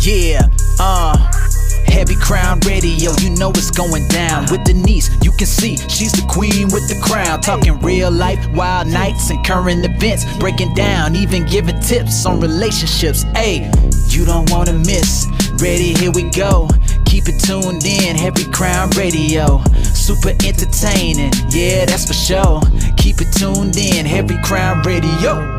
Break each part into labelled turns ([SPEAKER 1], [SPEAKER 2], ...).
[SPEAKER 1] Yeah, uh. Heavy Crown Radio, you know it's going down with Denise. You can see she's the queen with the crown. Talking real life, wild nights, and current events. Breaking down, even giving tips on relationships. Hey, you don't wanna miss. Ready, here we go. Keep it tuned in, Heavy Crown Radio. Super entertaining, yeah, that's for sure. Keep it tuned in, Heavy Crown Radio.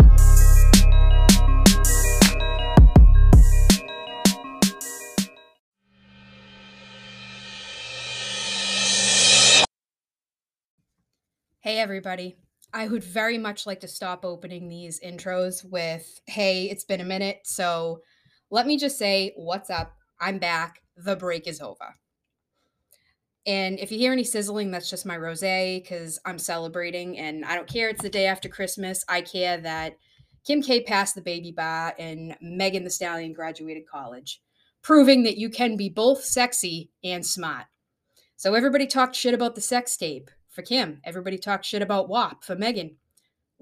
[SPEAKER 2] Hey, everybody. I would very much like to stop opening these intros with, hey, it's been a minute. So let me just say, what's up? I'm back. The break is over. And if you hear any sizzling, that's just my rose because I'm celebrating and I don't care. It's the day after Christmas. I care that Kim K passed the baby bar and Megan Thee Stallion graduated college, proving that you can be both sexy and smart. So everybody talked shit about the sex tape for Kim. Everybody talks shit about WAP for Megan.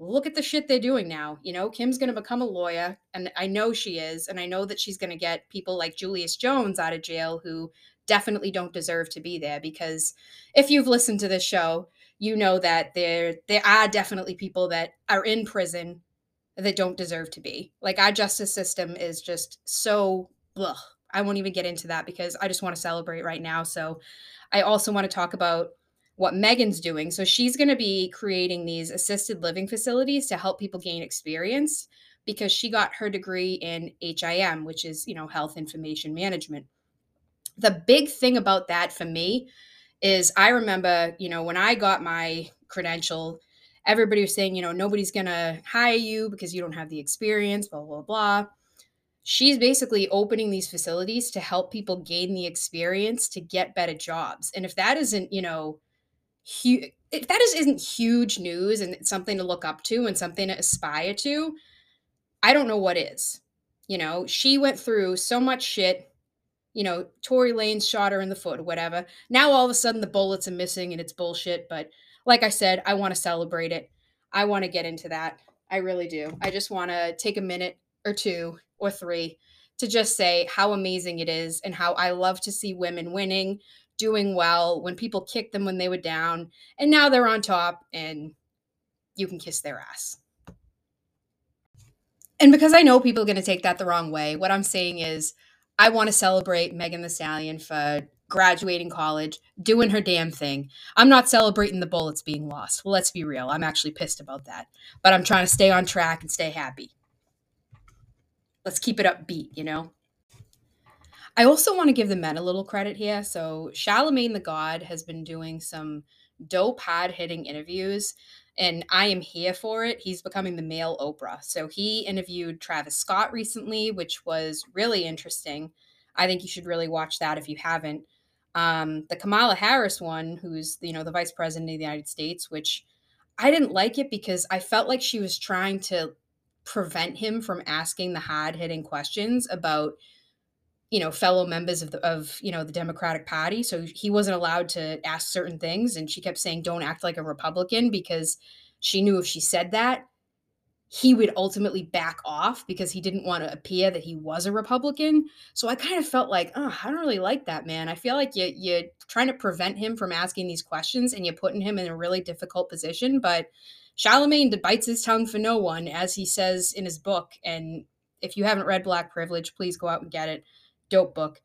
[SPEAKER 2] Look at the shit they're doing now. You know, Kim's going to become a lawyer, and I know she is, and I know that she's going to get people like Julius Jones out of jail who definitely don't deserve to be there. Because if you've listened to this show, you know that there there are definitely people that are in prison that don't deserve to be. Like our justice system is just so. I won't even get into that because I just want to celebrate right now. So I also want to talk about what Megan's doing. So she's going to be creating these assisted living facilities to help people gain experience because she got her degree in HIM, which is, you know, health information management. The big thing about that for me is I remember, you know, when I got my credential, everybody was saying, you know, nobody's going to hire you because you don't have the experience, blah, blah, blah. She's basically opening these facilities to help people gain the experience to get better jobs. And if that isn't, you know, huge if that is, isn't huge news and something to look up to and something to aspire to. I don't know what is you know? She went through so much shit you know Tory Lanez shot her in the foot or whatever. Now all of a sudden the bullets are missing and it's bullshit but like i said i want to celebrate it. I want to get into that. I really do. I just want to take a minute or two or three to just say how amazing it is and how i love to see women winning doing well when people kicked them when they were down and now they're on top and you can kiss their ass. And because i know people are going to take that the wrong way what i'm saying is i want to celebrate Megan Thee Stallion for graduating college doing her damn thing. I'm not celebrating the bullets being lost. Well let's be real i'm actually pissed about that. But i'm trying to stay on track and stay happy. Let's keep it upbeat you know I also want to give the men a little credit here. So Charlemagne the God has been doing some dope hard hitting interviews and I am here for it. He's becoming the male Oprah. So he interviewed Travis Scott recently, which was really interesting. I think you should really watch that if you haven't. Um, the Kamala Harris one, who's you know the vice president of the United States, which I didn't like it because I felt like she was trying to prevent him from asking the hard hitting questions about you know fellow members of the of you know the democratic party so he wasn't allowed to ask certain things and she kept saying don't act like a republican because she knew if she said that he would ultimately back off because he didn't want to appear that he was a republican. So i kind of felt like oh i don't really like that man. I feel like you, you're trying to prevent him from asking these questions and you're putting him in a really difficult position. But charlemagne bites his tongue for no one as he says in his book and if you haven't read black privilege please go out and get it dope book.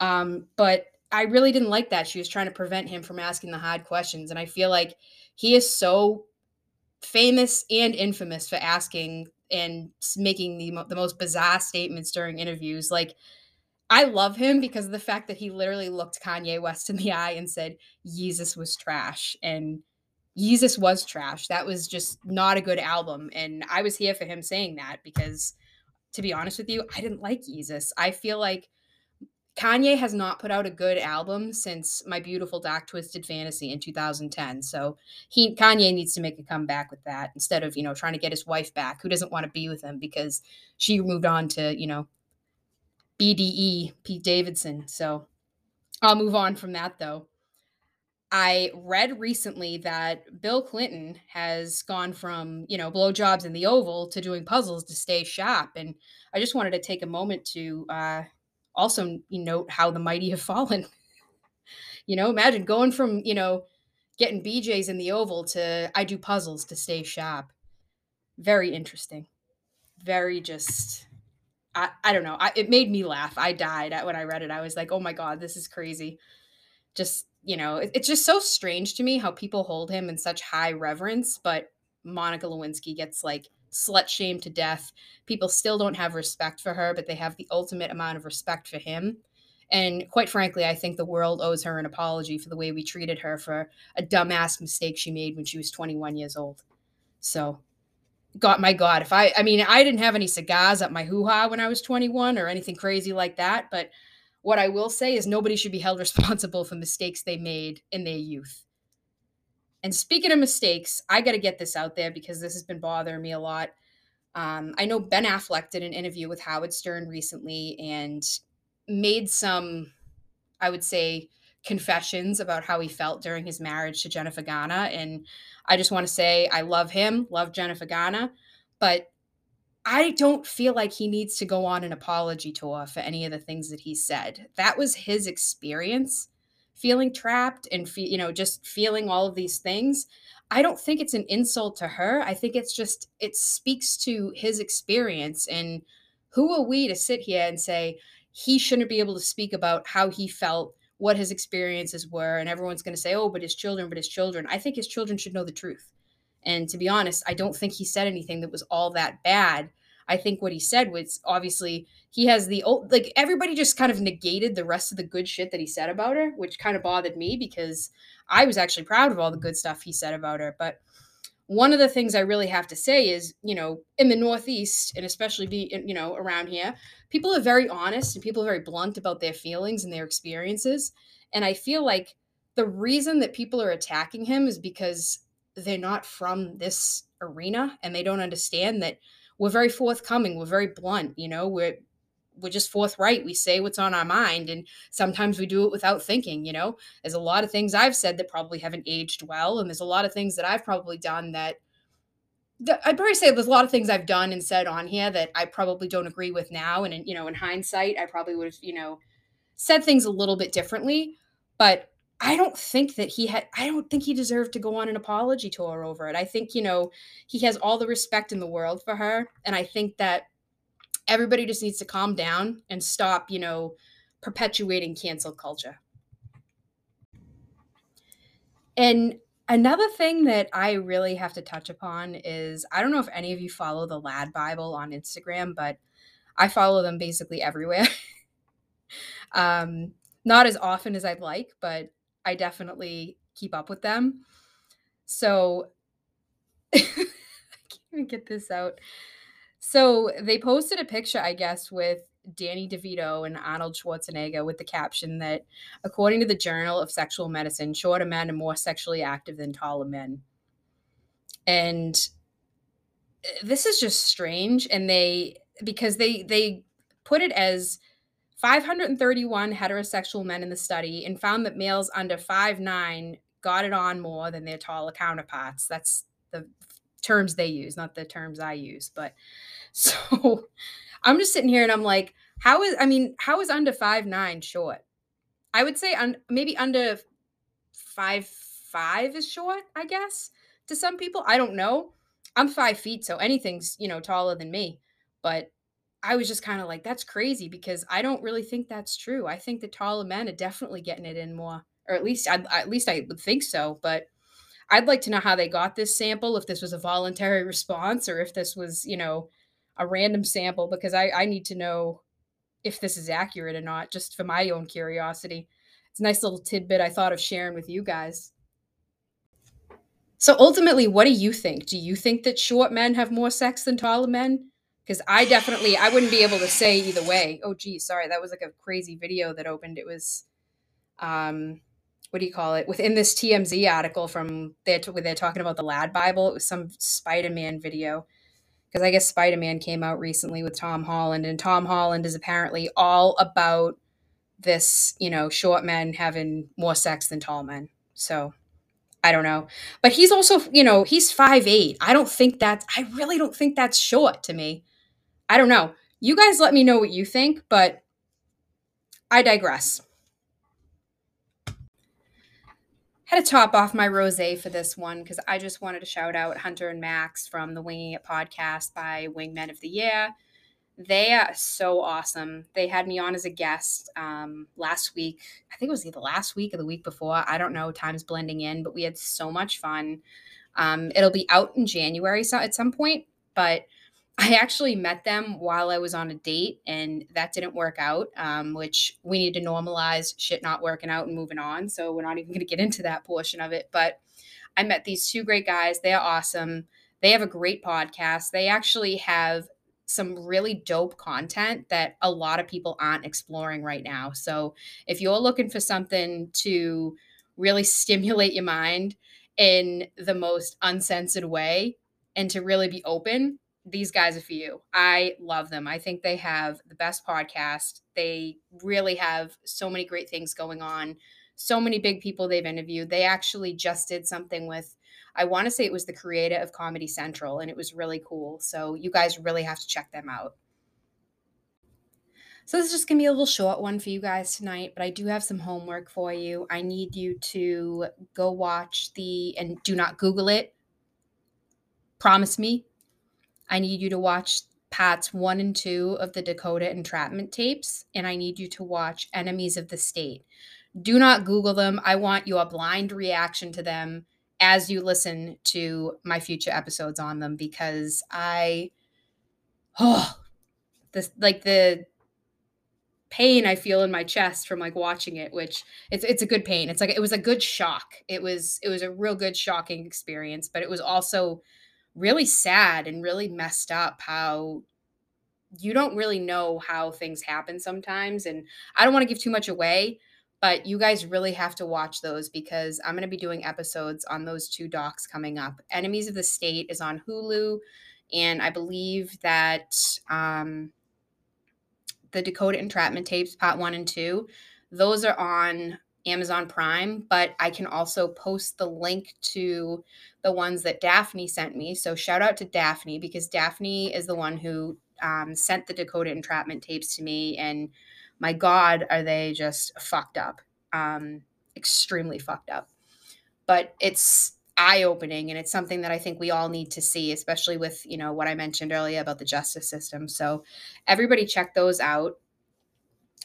[SPEAKER 2] Um, but I really didn't like that. She was trying to prevent him from asking the hard questions. And I feel like he is so famous and infamous for asking and making the, the most bizarre statements during interviews. Like, I love him because of the fact that he literally looked Kanye West in the eye and said, Yeezus was trash. And Yeezus was trash. That was just not a good album. And I was here for him saying that because, to be honest with you, I didn't like Yeezus. I feel like Kanye has not put out a good album since My Beautiful Dark Twisted Fantasy in 2010. So he Kanye needs to make a comeback with that instead of, you know, trying to get his wife back who doesn't want to be with him because she moved on to, you know, BDE, Pete Davidson. So I'll move on from that though. I read recently that Bill Clinton has gone from, you know, blowjobs in the Oval to doing puzzles to stay sharp. And I just wanted to take a moment to uh, also note how the mighty have fallen. you know, imagine going from, you know, getting BJ's in the oval to I do puzzles to stay sharp. Very interesting. Very just I, I don't know. I, it made me laugh. I died when I read it. I was like, oh my God, this is crazy. Just, you know, it, it's just so strange to me how people hold him in such high reverence, but Monica Lewinsky gets like slut shamed to death. People still don't have respect for her, but they have the ultimate amount of respect for him. And quite frankly, I think the world owes her an apology for the way we treated her for a dumbass mistake she made when she was 21 years old. So, God, my God, if I, I mean, I didn't have any cigars up my hoo ha when I was 21 or anything crazy like that. But what I will say is nobody should be held responsible for mistakes they made in their youth. And speaking of mistakes, I got to get this out there because this has been bothering me a lot. Um, I know Ben Affleck did an interview with Howard Stern recently and made some, I would say, confessions about how he felt during his marriage to Jennifer Garner. And I just want to say I love him, love Jennifer Garner, but I don't feel like he needs to go on an apology tour for any of the things that he said. That was his experience feeling trapped and fe- you know just feeling all of these things i don't think it's an insult to her. I think it's just it speaks to his experience and who are we to sit here and say he shouldn't be able to speak about how he felt what his experiences were and everyone's going to say oh but his children but his children. I think his children should know the truth. And to be honest i don't think he said anything that was all that bad I think what he said was obviously he has the old like everybody just kind of negated the rest of the good shit that he said about her, which kind of bothered me because I was actually proud of all the good stuff he said about her. But one of the things I really have to say is, you know, in the Northeast and especially be, you know, around here, people are very honest and people are very blunt about their feelings and their experiences. And I feel like the reason that people are attacking him is because they're not from this arena and they don't understand that we're very forthcoming we're very blunt you know we're we're just forthright we say what's on our mind and sometimes we do it without thinking you know there's a lot of things i've said that probably haven't aged well and there's a lot of things that i've probably done that I'd probably say there's a lot of things I've done and said on here that I probably don't agree with now. And, you know, in hindsight, I probably would have, you know, said things a little bit differently. But I don't think that he had I don't think he deserved to go on an apology tour over it. I think, you know, he has all the respect in the world for her and I think that everybody just needs to calm down and stop, you know, perpetuating cancel culture. And another thing that I really have to touch upon is I don't know if any of you follow the Lad Bible on Instagram, but I follow them basically everywhere. um not as often as I'd like, but I definitely keep up with them. So I can't even get this out. So they posted a picture, I guess, with Danny DeVito and Arnold Schwarzenegger with the caption that, according to the Journal of Sexual Medicine, shorter men are more sexually active than taller men. And this is just strange. And they, because they, they put it as 531 heterosexual men in the study and found that males under 5'9 got it on more than their taller counterparts. That's the terms they use, not the terms I use. But so I'm just sitting here and I'm like, how is, I mean, how is under 5'9 short? I would say un, maybe under five five is short, I guess, to some people. I don't know. I'm five feet, so anything's, you know, taller than me. But I was just kind of like, that's crazy because I don't really think that's true. I think the taller men are definitely getting it in more, or at least, I, at least I would think so. But I'd like to know how they got this sample, if this was a voluntary response or if this was, you know, a random sample, because I, I need to know if this is accurate or not, just for my own curiosity. It's a nice little tidbit I thought of sharing with you guys. So ultimately, what do you think? Do you think that short men have more sex than taller men? Because I definitely I wouldn't be able to say either way. Oh gee, sorry, that was like a crazy video that opened. It was um what do you call it? Within this TMZ article from they're, where they're talking about the Lad Bible, it was some Spider-Man video. Because I guess Spider-Man came out recently with Tom Holland, and Tom Holland is apparently all about this, you know, short men having more sex than tall men. So I don't know. But he's also, you know, he's five eight. I don't think that's I really don't think that's short to me. I don't know. You guys let me know what you think, but I digress. Had to top off my rose for this one because I just wanted to shout out Hunter and Max from the Winging It podcast by Wingmen of the Year. They are so awesome. They had me on as a guest um, last week. I think it was either last week or the week before. I don't know. Time's blending in, but we had so much fun. Um, it'll be out in January so at some point, but I actually met them while I was on a date, and that didn't work out, um, which we need to normalize shit not working out and moving on. So we're not even going to get into that portion of it. But I met these two great guys. They are awesome. They have a great podcast. They actually have some really dope content that a lot of people aren't exploring right now. So if you're looking for something to really stimulate your mind in the most uncensored way and to really be open, these guys are for you. I love them. I think they have the best podcast. They really have so many great things going on. So many big people they've interviewed. They actually just did something with, I want to say it was the creator of Comedy Central, and it was really cool. So you guys really have to check them out. So this is just going to be a little short one for you guys tonight, but I do have some homework for you. I need you to go watch the, and do not Google it. Promise me I need you to watch Pat's one and two of the Dakota entrapment tapes, and I need you to watch Enemies of the State. Do not Google them. I want you a blind reaction to them as you listen to my future episodes on them because I, oh, this like the pain I feel in my chest from like watching it, which it's it's a good pain. It's like it was a good shock. It was it was a real good shocking experience, but it was also really sad and really messed up how you don't really know how things happen sometimes. And I don't want to give too much away, but you guys really have to watch those because I'm going to be doing episodes on those two docs coming up. Enemies of the State is on Hulu. And I believe that um, the Dakota Entrapment tapes, part one and two, those are on Amazon Prime, but I can also post the link to the ones that Daphne sent me. So shout out to Daphne because Daphne is the one who um, sent the Dakota entrapment tapes to me. And my God, are they just fucked up? Um, extremely fucked up. But it's eye opening and it's something that I think we all need to see, especially with, you know, what I mentioned earlier about the justice system. So everybody check those out.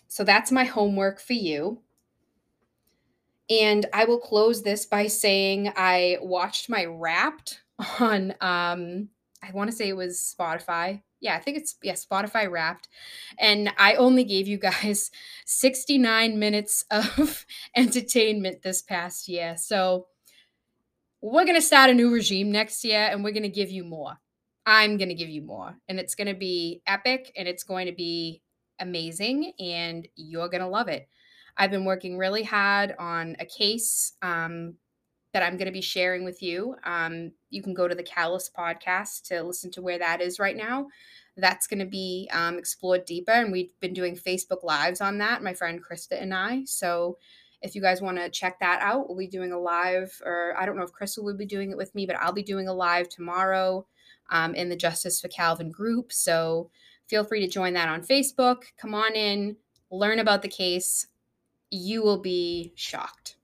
[SPEAKER 2] So that's my homework for you. And I will close this by saying I watched my wrapped on um I want to say it was Spotify. Yeah, I think it's yeah, Spotify wrapped. And I only gave you guys 69 minutes of entertainment this past year. So we're going to start a new regime next year and we're going to give you more. I'm going to give you more. And it's going to be epic and it's going to be amazing and you're going to love it. I've been working really hard on a case um, that I'm going to be sharing with you. Um, you can go to the Callus podcast to listen to where that is right now. That's going to be um, explored deeper, and we've been doing Facebook Lives on that, my friend Krista and I. So if you guys want to check that out, we'll be doing a live, or I don't know if Crystal will be doing it with me, but I'll be doing a live tomorrow um, in the Justice for Calvin group. So feel free to join that on Facebook. Come on in, learn about the case you will be shocked.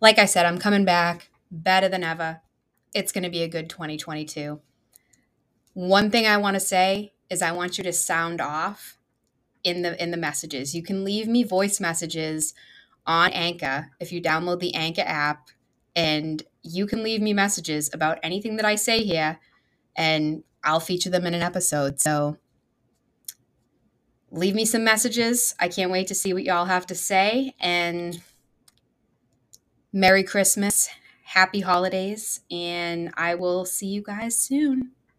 [SPEAKER 2] Like I said, I'm coming back better than ever. It's going to be a good 2022. One thing I want to say is I want you to sound off in the in the messages. You can leave me voice messages on Anchor if you download the Anchor app and you can leave me messages about anything that I say here and I'll feature them in an episode. So leave me some messages. I can't wait to see what y'all have to say. And Merry Christmas, Happy Holidays, and I will see you guys soon.